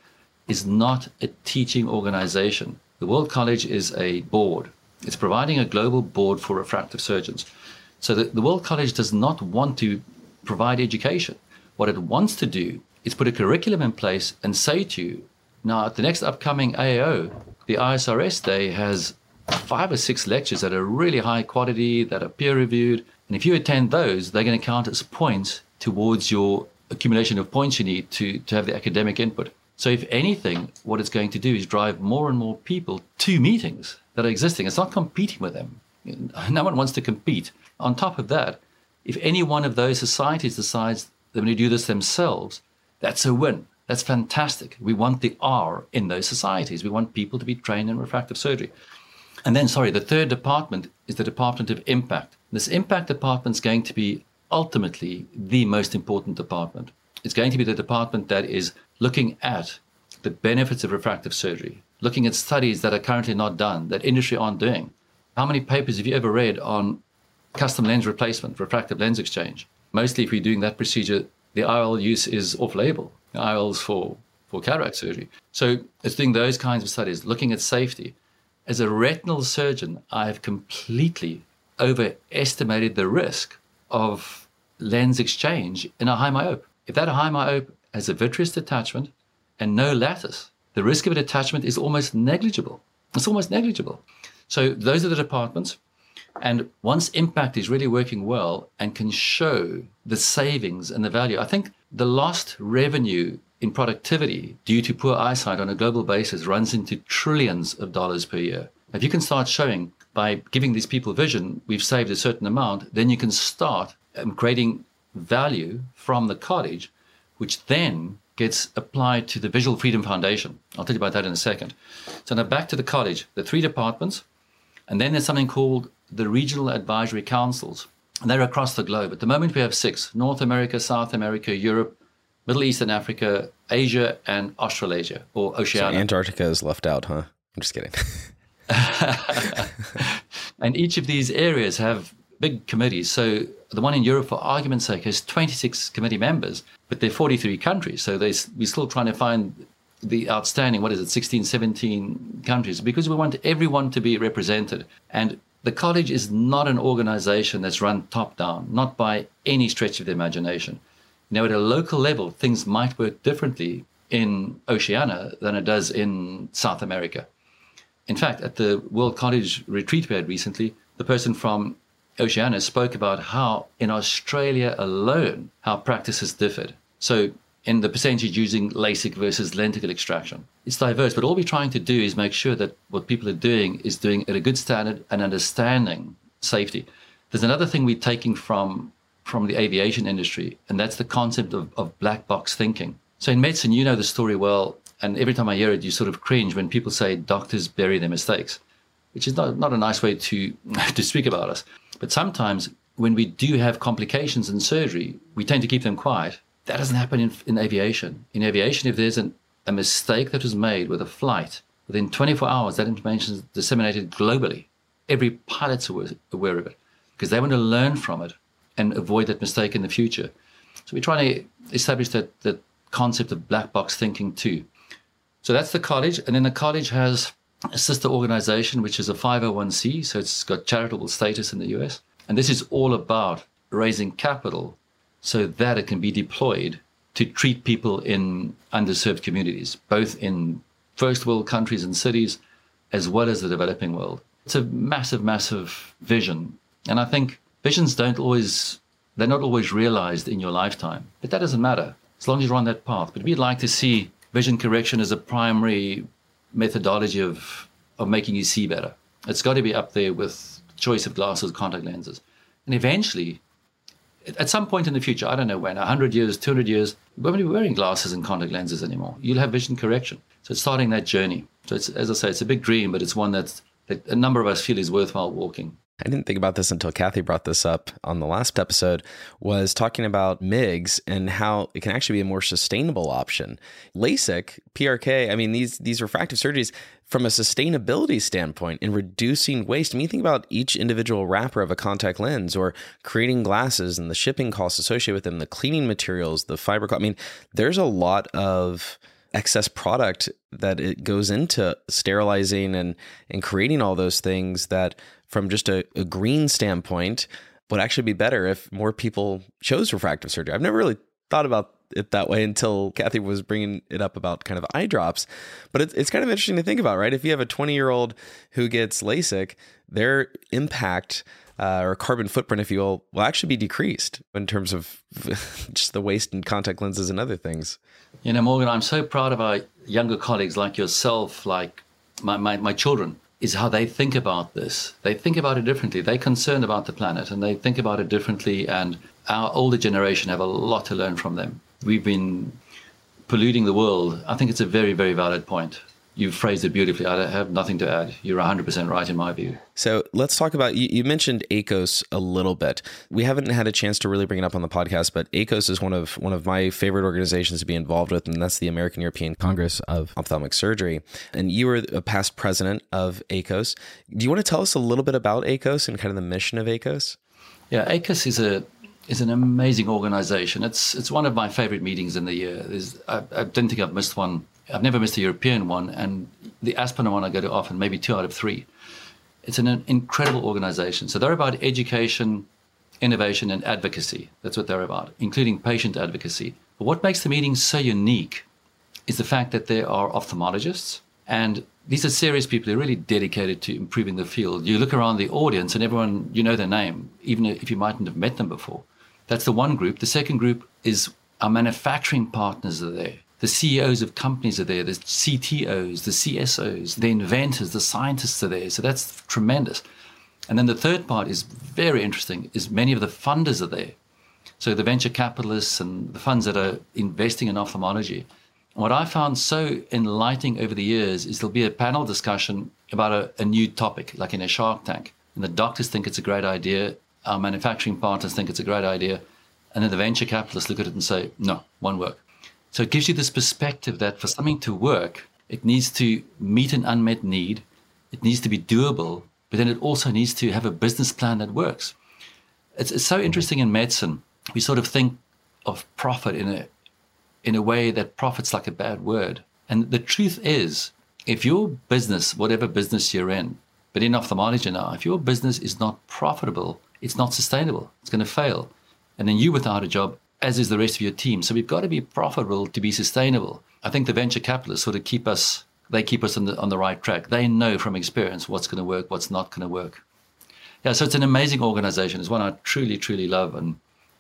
Speaker 4: is not a teaching organization. The World College is a board. It's providing a global board for refractive surgeons. So the, the World College does not want to provide education. What it wants to do is put a curriculum in place and say to you, now at the next upcoming AAO, the ISRS day has five or six lectures that are really high quality, that are peer reviewed, and if you attend those, they're going to count as points towards your accumulation of points you need to, to have the academic input. So, if anything, what it's going to do is drive more and more people to meetings that are existing. It's not competing with them. No one wants to compete. On top of that, if any one of those societies decides they're going to do this themselves, that's a win. That's fantastic. We want the R in those societies. We want people to be trained in refractive surgery. And then, sorry, the third department is the Department of Impact. This impact department is going to be ultimately the most important department. It's going to be the department that is looking at the benefits of refractive surgery, looking at studies that are currently not done, that industry aren't doing. How many papers have you ever read on custom lens replacement, refractive lens exchange? Mostly, if we're doing that procedure, the IOL use is off label. IOLs for, for cataract surgery. So it's doing those kinds of studies, looking at safety. As a retinal surgeon, I have completely overestimated the risk of lens exchange in a high myope. If that high myope has a vitreous detachment and no lattice, the risk of a detachment is almost negligible. It's almost negligible. So those are the departments. And once impact is really working well and can show the savings and the value, I think the lost revenue in productivity due to poor eyesight on a global basis runs into trillions of dollars per year If you can start showing by giving these people vision, we've saved a certain amount, then you can start um, creating value from the college, which then gets applied to the Visual Freedom Foundation. I'll tell you about that in a second. So now back to the college, the three departments, and then there's something called the Regional Advisory Councils. And they're across the globe. At the moment, we have six North America, South America, Europe, Middle East and Africa, Asia, and Australasia or Oceania.
Speaker 3: So Antarctica is left out, huh? I'm just kidding.
Speaker 4: and each of these areas have big committees. So the one in Europe, for argument's sake, has 26 committee members, but they're 43 countries. So we're still trying to find the outstanding, what is it, 16, 17 countries, because we want everyone to be represented. And the college is not an organization that's run top down, not by any stretch of the imagination. Know, at a local level, things might work differently in Oceania than it does in South America. In fact, at the World College retreat we had recently, the person from Oceania spoke about how in Australia alone, how practices differed. So in the percentage using LASIK versus lenticule extraction. It's diverse, but all we're trying to do is make sure that what people are doing is doing at a good standard and understanding safety. There's another thing we're taking from from the aviation industry, and that's the concept of, of black box thinking. So in medicine, you know the story well, and every time I hear it, you sort of cringe when people say doctors bury their mistakes, which is not, not a nice way to to speak about us. But sometimes when we do have complications in surgery, we tend to keep them quiet that doesn't happen in, in aviation. In aviation, if there's an, a mistake that was made with a flight, within 24 hours, that information is disseminated globally. Every pilot's aware of it because they want to learn from it and avoid that mistake in the future. So we're trying to establish that, that concept of black box thinking too. So that's the college. And then the college has a sister organization, which is a 501c. So it's got charitable status in the US. And this is all about raising capital so that it can be deployed to treat people in underserved communities, both in first world countries and cities, as well as the developing world. It's a massive, massive vision. And I think visions don't always, they're not always realized in your lifetime. But that doesn't matter as long as you're on that path. But we'd like to see vision correction as a primary methodology of, of making you see better. It's got to be up there with choice of glasses, contact lenses. And eventually, at some point in the future, I don't know when, 100 years, 200 years, we won't be wearing glasses and contact lenses anymore. You'll have vision correction. So it's starting that journey. So it's, as I say, it's a big dream, but it's one that a number of us feel is worthwhile walking.
Speaker 3: I didn't think about this until Kathy brought this up on the last episode, was talking about MIGS and how it can actually be a more sustainable option. LASIK, PRK, I mean, these these refractive surgeries, from a sustainability standpoint in reducing waste, I mean, think about each individual wrapper of a contact lens or creating glasses and the shipping costs associated with them, the cleaning materials, the fiber. I mean, there's a lot of excess product that it goes into sterilizing and and creating all those things that from just a, a green standpoint would actually be better if more people chose refractive surgery. I've never really thought about it that way until Kathy was bringing it up about kind of eye drops. But it's, it's kind of interesting to think about, right? If you have a 20 year old who gets LASIK, their impact uh, or carbon footprint, if you will, will actually be decreased in terms of just the waste and contact lenses and other things.
Speaker 4: You know, Morgan, I'm so proud of our younger colleagues like yourself, like my, my, my children is how they think about this. They think about it differently. They're concerned about the planet and they think about it differently. And our older generation have a lot to learn from them. We've been polluting the world. I think it's a very, very valid point you've phrased it beautifully. I have nothing to add. You're 100% right in my view.
Speaker 3: So let's talk about you, you, mentioned AECOS a little bit. We haven't had a chance to really bring it up on the podcast, but AECOS is one of one of my favorite organizations to be involved with, and that's the American European Congress of Ophthalmic Surgery. And you were a past president of AECOS. Do you want to tell us a little bit about AECOS and kind of the mission of AECOS?
Speaker 4: Yeah, AECOS is a is an amazing organization. It's it's one of my favorite meetings in the year. I, I don't think I've missed one I've never missed a European one, and the Aspen one I go to often, maybe two out of three. It's an incredible organization. So they're about education, innovation, and advocacy. That's what they're about, including patient advocacy. But what makes the meeting so unique is the fact that there are ophthalmologists, and these are serious people. They're really dedicated to improving the field. You look around the audience, and everyone, you know their name, even if you mightn't have met them before. That's the one group. The second group is our manufacturing partners are there The CEOs of companies are there, the CTOs, the CSOs, the inventors, the scientists are there. So that's tremendous. And then the third part is very interesting is many of the funders are there. So the venture capitalists and the funds that are investing in ophthalmology. What I found so enlightening over the years is there'll be a panel discussion about a, a new topic, like in a Shark Tank. And the doctors think it's a great idea. Our manufacturing partners think it's a great idea. And then the venture capitalists look at it and say, no, won't work. So it gives you this perspective that for something to work, it needs to meet an unmet need, it needs to be doable, but then it also needs to have a business plan that works. It's, it's so interesting in medicine we sort of think of profit in a in a way that profit's like a bad word. And the truth is, if your business, whatever business you're in, but in ophthalmology now, if your business is not profitable, it's not sustainable. It's going to fail. And then you without a job, as is the rest of your team. So we've got to be profitable to be sustainable. I think the venture capitalists sort of keep us, they keep us on the, on the right track. They know from experience what's going to work, what's not going to work. Yeah, so it's an amazing organization. It's one I truly, truly love. And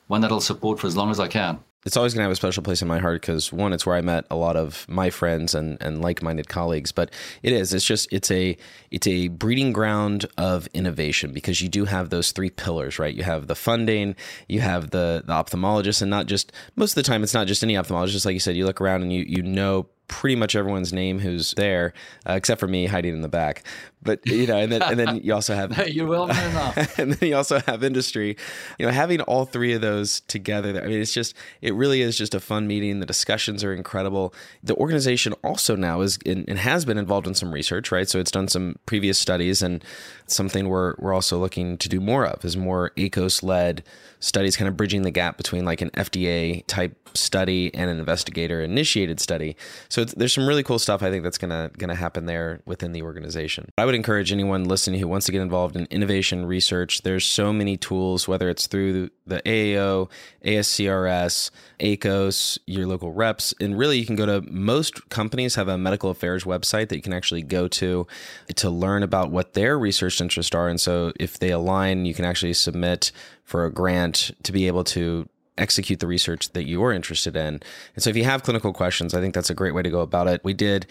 Speaker 4: one that I'll support for as long as I can.
Speaker 3: It's always going to have a special place in my heart because one, it's where I met a lot of my friends and, and like-minded colleagues. But it is, it's just, it's a, it's a breeding ground of innovation because you do have those three pillars, right? You have the funding, you have the the ophthalmologist, and not just most of the time, it's not just any ophthalmologist. Just Like you said, you look around and you you know pretty much everyone's name who's there, uh, except for me hiding in the back. But you know, and then and then you also have
Speaker 4: you're well enough,
Speaker 3: and then you also have industry. You know, having all three of those together. I mean, it's just it really is just a fun meeting. The discussions are incredible. The organization also now is and has been involved in some research, right? So it's done some previous studies, and something we're we're also looking to do more of is more AECOS led studies, kind of bridging the gap between like an FDA type study and an investigator initiated study. So there's some really cool stuff I think that's gonna gonna happen there within the organization. I would encourage anyone listening who wants to get involved in innovation research. There's so many tools, whether it's through the AAO, ASCRS, AECOS, your local reps, and really you can go to most companies have a medical affairs website that you can actually go to to learn about what their research interests are. And so if they align, you can actually submit for a grant to be able to execute the research that you're interested in. And so if you have clinical questions, I think that's a great way to go about it. We did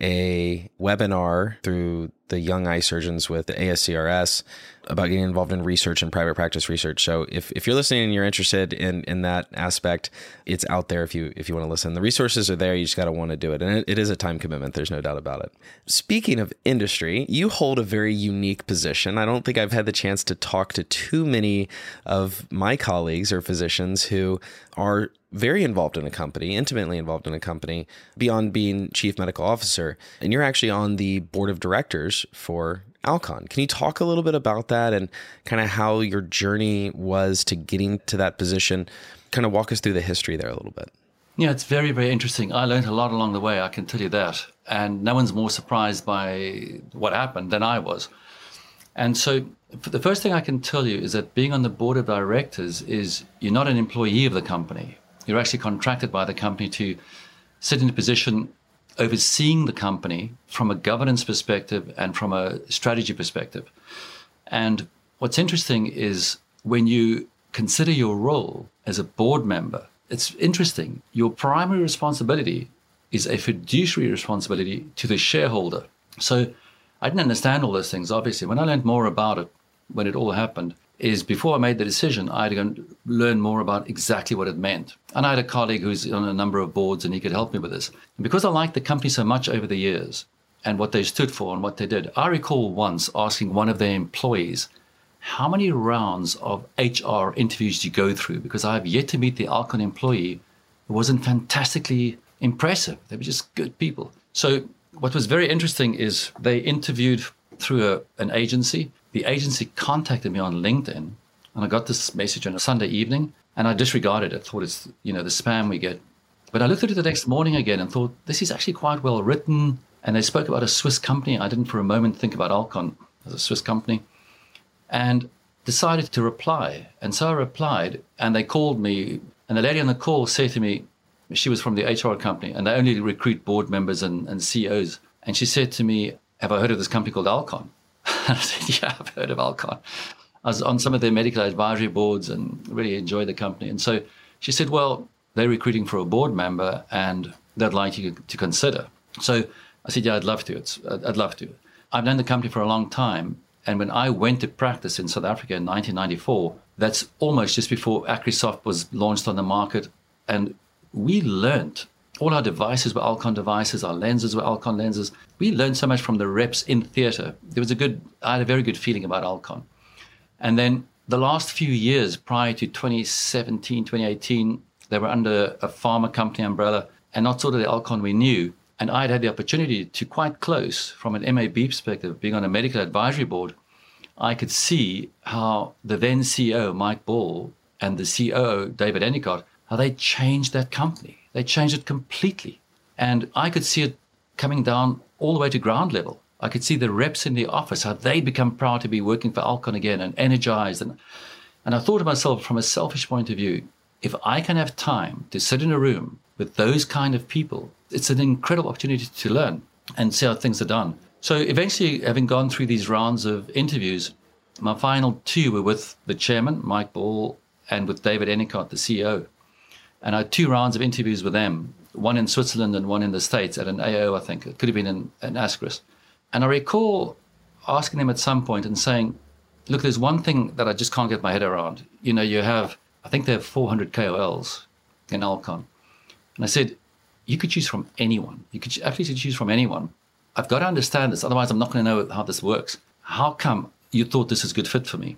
Speaker 3: a webinar through the young eye surgeons with the ASCRS about getting involved in research and private practice research. So if, if you're listening and you're interested in, in that aspect, it's out there if you if you want to listen. The resources are there. You just got to want to do it. And it, it is a time commitment. There's no doubt about it. Speaking of industry, you hold a very unique position. I don't think I've had the chance to talk to too many of my colleagues or physicians who are very involved in a company, intimately involved in a company, beyond being chief medical officer. And you're actually on the board of directors for Alcon. Can you talk a little bit about that and kind of how your journey was to getting to that position? Kind of walk us through the history there a little bit.
Speaker 4: Yeah, it's very, very interesting. I learned a lot along the way, I can tell you that. And no one's more surprised by what happened than I was. And so the first thing I can tell you is that being on the board of directors is you're not an employee of the company. You're actually contracted by the company to sit in a position overseeing the company from a governance perspective and from a strategy perspective. And what's interesting is when you consider your role as a board member, it's interesting. Your primary responsibility is a fiduciary responsibility to the shareholder. So I didn't understand all those things, obviously. When I learned more about it, when it all happened, is before I made the decision, I had to learn more about exactly what it meant. And I had a colleague who's on a number of boards and he could help me with this. And because I liked the company so much over the years and what they stood for and what they did, I recall once asking one of their employees, how many rounds of HR interviews do you go through? Because I have yet to meet the Alcon employee who wasn't fantastically impressive. They were just good people. So what was very interesting is they interviewed through a, an agency the agency contacted me on LinkedIn, and I got this message on a Sunday evening, and I disregarded it. I Thought it's you know the spam we get. But I looked at it the next morning again and thought this is actually quite well written. And they spoke about a Swiss company. I didn't for a moment think about Alcon as a Swiss company, and decided to reply. And so I replied, and they called me. And the lady on the call said to me, she was from the HR company, and they only recruit board members and, and CEOs. And she said to me, Have I heard of this company called Alcon? I said, Yeah, I've heard of Alcon. I was on some of their medical advisory boards and really enjoyed the company. And so she said, Well, they're recruiting for a board member and they'd like you to consider. So I said, yeah, I'd love to. It's, I'd love to. I've known the company for a long time. And when I went to practice in South Africa in 1994, that's almost just before AcrySof was launched on the market. And we learned all our devices were Alcon devices, our lenses were Alcon lenses. We learned so much from the reps in theater. There was a good, I had a very good feeling about Alcon. And then the last few years prior to 2017, 2018, they were under a pharma company umbrella and not sort of the Alcon we knew. And I'd had the opportunity to quite close from an MAB perspective, being on a medical advisory board, I could see how the then CEO, Mike Ball, and the COO, David Endicott, how they changed that company. They changed it completely. And I could see it coming down all the way to ground level. I could see the reps in the office, how they become proud to be working for Alcon again and energized. And, and I thought to myself, from a selfish point of view, if I can have time to sit in a room with those kind of people, it's an incredible opportunity to learn and see how things are done. So eventually, having gone through these rounds of interviews, my final two were with the chairman, Mike Ball, and with David Endicott, the CEO. And I had two rounds of interviews with them, one in Switzerland and one in the States at an AO, I think. It could have been in, in ASCRS. And I recall asking them at some point and saying, look, there's one thing that I just can't get my head around. You know, you have, I think they have 400 KOLs in Alcon. And I said, you could choose from anyone. You could actually choose from anyone. I've got to understand this, otherwise I'm not going to know how this works. How come you thought this is a good fit for me?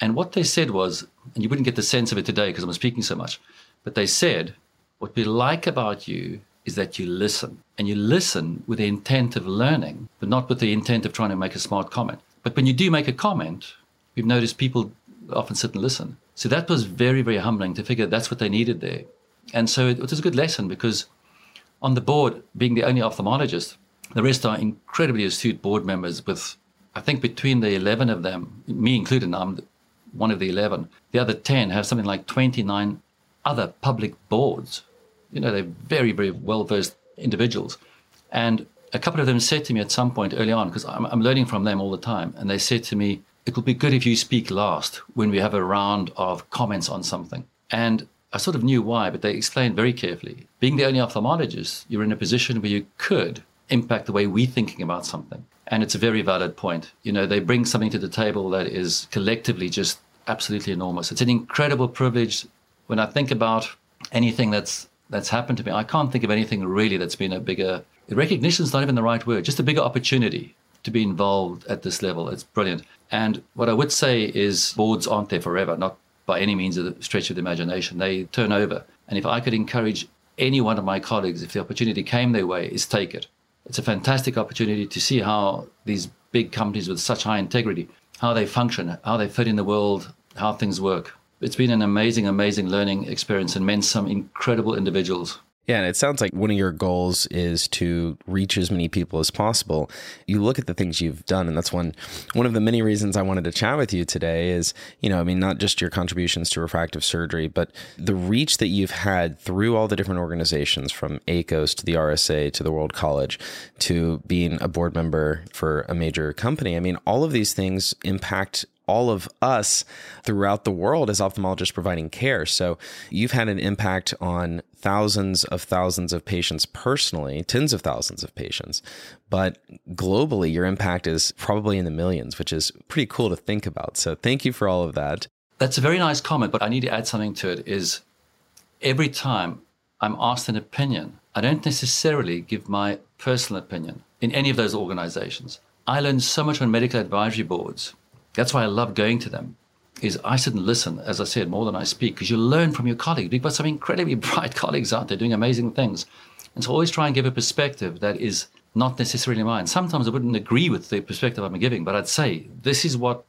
Speaker 4: And what they said was, and you wouldn't get the sense of it today because I'm speaking so much, but they said, what we like about you is that you listen. And you listen with the intent of learning, but not with the intent of trying to make a smart comment. But when you do make a comment, we've noticed people often sit and listen. So that was very, very humbling to figure that's what they needed there. And so it, was a good lesson because on the board, being the only ophthalmologist, the rest are incredibly astute board members with, I think, between the 11 of them, me included, I'm one of the 11, the other 10 have something like 29 other public boards. You know, they're very, very well versed individuals. And a couple of them said to me at some point early on, because I'm, I'm, learning from them all the time, and they said to me, It would be good if you speak last when we have a round of comments on something. And I sort of knew why, but they explained very carefully. Being the only ophthalmologist, you're in a position where you could impact the way we're thinking about something. And it's a very valid point. You know, they bring something to the table that is collectively just absolutely enormous. It's an incredible privilege when I think about anything that's that's happened to me, I can't think of anything really that's been a bigger recognition is not even the right word, just a bigger opportunity to be involved at this level. It's brilliant. And what I would say is boards aren't there forever, not by any means of the stretch of the imagination. They turn over. And if I could encourage any one of my colleagues, if the opportunity came their way, is take it. It's a fantastic opportunity to see how these big companies with such high integrity, how they function, how they fit in the world, how things work it's been an amazing, amazing learning experience and met some incredible individuals.
Speaker 3: Yeah, and it sounds like one of your goals is to reach as many people as possible. You look at the things you've done, and that's one one of the many reasons I wanted to chat with you today is, you know, I mean, not just your contributions to refractive surgery, but the reach that you've had through all the different organizations from AECOS to the RSA to the World College to being a board member for a major company. I mean, all of these things impact all of us throughout the world as ophthalmologists providing care. So you've had an impact on thousands of thousands of patients personally, tens of thousands of patients. But globally, your impact is probably in the millions, which is pretty cool to think about. So thank you for all of that.
Speaker 4: That's a very nice comment, but I need to add something to it is every time I'm asked an opinion, I don't necessarily give my personal opinion in any of those organizations. I learned so much on medical advisory boards that's why I love going to them. Is I sit and listen, as I said, more than I speak, because you learn from your colleagues. We've got some incredibly bright colleagues out there doing amazing things. And so always try and give a perspective that is not necessarily mine. Sometimes I wouldn't agree with the perspective I'm giving, but I'd say this is what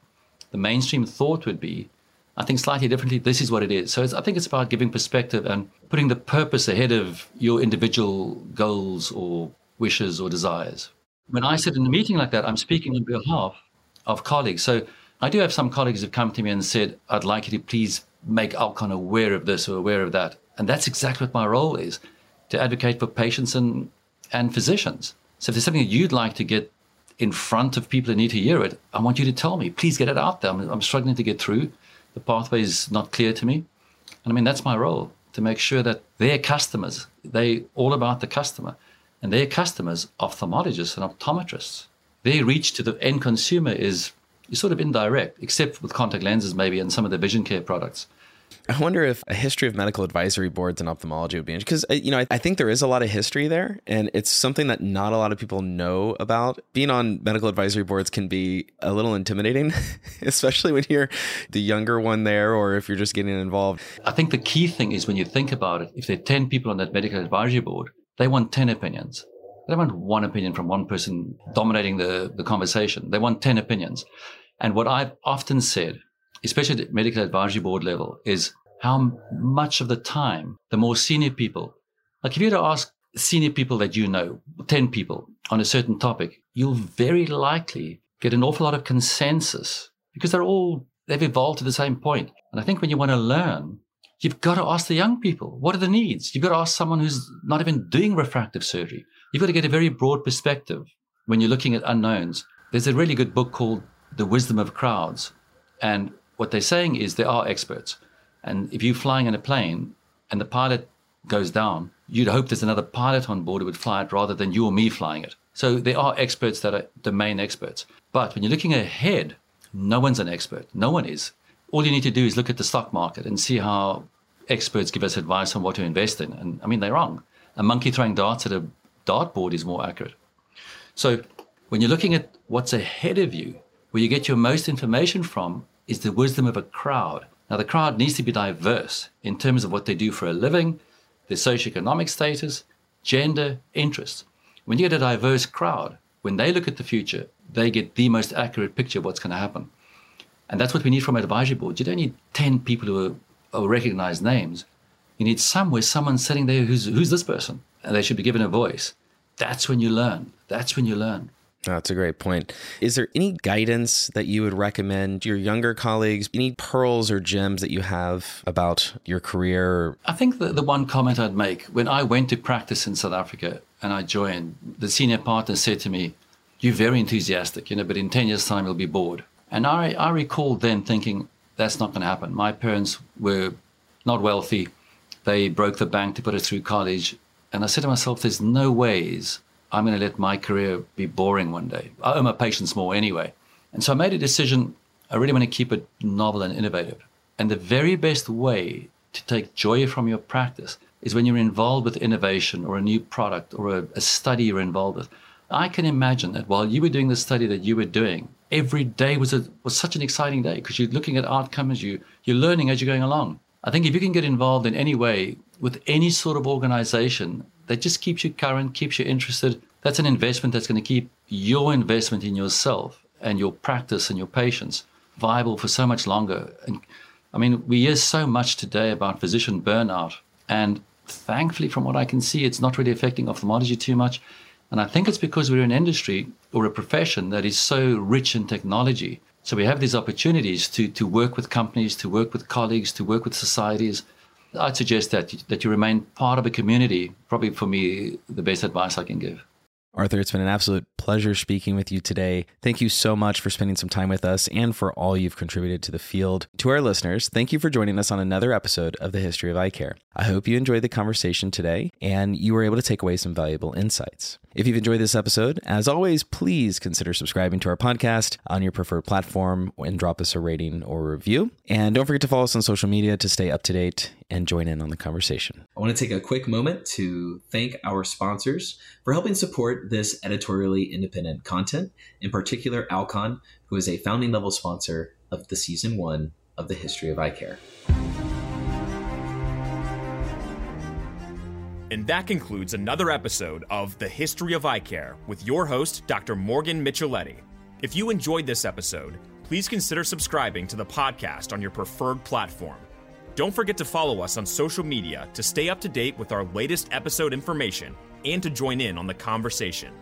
Speaker 4: the mainstream thought would be. I think slightly differently, this is what it is. So I think it's about giving perspective and putting the purpose ahead of your individual goals or wishes or desires. When I sit in a meeting like that, I'm speaking on behalf of colleagues. So I do have some colleagues who've come to me and said, I'd like you to please make Alcon aware of this or aware of that. And that's exactly what my role is to advocate for patients and, and physicians. So if there's something that you'd like to get in front of people who need to hear it, I want you to tell me. Please get it out there. I'm, I'm struggling to get through. The pathway is not clear to me. And I mean, that's my role to make sure that their customers They all about the customer. And their customers, ophthalmologists and optometrists. Their reach to the end consumer is, is sort of indirect, except with contact lenses maybe and some of the vision care products.
Speaker 3: I wonder if a history of medical advisory boards in ophthalmology would be interesting because uh, you know I, I, think there is a lot of history there, and it's something that not a lot of people know about. Being on medical advisory boards can be a little intimidating, especially when you're the younger one there, or if you're just getting involved.
Speaker 4: I think the key thing is when you think about it, if there are ten people on that medical advisory board, they want ten opinions. They don't want one opinion from one person dominating the, the conversation. They want ten opinions. And what I've often said especially at medical advisory board level, is how much of the time the more senior people, like if you were to ask senior people that you know, 10 people on a certain topic, you'll very likely get an awful lot of consensus because they're all, they've evolved to the same point. And I think when you want to learn, you've got to ask the young people, what are the needs? You've got to ask someone who's not even doing refractive surgery. You've got to get a very broad perspective when you're looking at unknowns. There's a really good book called The Wisdom of Crowds. And what they're saying is there are experts. And if you're flying in a plane and the pilot goes down, you'd hope there's another pilot on board who would fly it rather than you or me flying it. So there are experts that are domain experts. But when you're looking ahead, no one's an expert. No one is. All you need to do is look at the stock market and see how experts give us advice on what to invest in. And I mean, they're wrong. A monkey throwing darts at a dartboard is more accurate. So when you're looking at what's ahead of you, where you get your most information from is the wisdom of a crowd. Now, the crowd needs to be diverse in terms of what they do for a living, their socioeconomic status, gender, interests. When you get a diverse crowd, when they look at the future, they get the most accurate picture of what's going to happen. And that's what we need from advisory boards. You don't need 10 people who are, recognized names. You need somewhere someone sitting there who's, who's this person, and they should be given a voice. That's when you learn. That's when you learn.
Speaker 3: That's a great point. Is there any guidance that you would recommend your younger colleagues? Any pearls or gems that you have about your career?
Speaker 4: I think the, the one comment I'd make when I went to practice in South Africa and I joined, the senior partner said to me, You're very enthusiastic, you know, but in 10 years' time, you'll be bored. And I, I recall then thinking, That's not going to happen. My parents were not wealthy, they broke the bank to put us through college. And I said to myself, There's no ways I'm going to let my career be boring one day. I owe my patients more anyway. And so I made a decision. I really want to keep it novel and innovative. And the very best way to take joy from your practice is when you're involved with innovation or a new product or a, a study you're involved with. I can imagine that while you were doing the study that you were doing, every day was a, was such an exciting day because you're looking at outcomes, you you're learning as you're going along. I think if you can get involved in any way with any sort of organization that just keeps you current, keeps you interested. That's an investment that's going to keep your investment in yourself and your practice and your patients viable for so much longer. And I mean, we hear so much today about physician burnout. And thankfully, from what I can see, it's not really affecting ophthalmology too much. And I think it's because we're an industry or a profession that is so rich in technology. So we have these opportunities to, to work with companies, to work with colleagues, to work with societies I'd suggest that that you remain part of a community. Probably for me, the best advice I can give.
Speaker 3: Arthur, it's been an absolute pleasure speaking with you today. Thank you so much for spending some time with us and for all you've contributed to the field. To our listeners, thank you for joining us on another episode of the History of Eye Care. I hope you enjoyed the conversation today and you were able to take away some valuable insights. If you've enjoyed this episode, as always, please consider subscribing to our podcast on your preferred platform and drop us a rating or review. And don't forget to follow us on social media to stay up to date and join in on the conversation.
Speaker 5: I want to take a quick moment to thank our sponsors for helping support this editorially independent content, in particular, Alcon, who is a founding level sponsor of the season one of the History of Eye
Speaker 2: And that concludes another episode of The History of Eye Care with your host, Dr. Morgan Micheletti. If you enjoyed this episode, please consider subscribing to the podcast on your preferred platform. Don't forget to follow us on social media to stay up to date with our latest episode information and to join in on the conversation.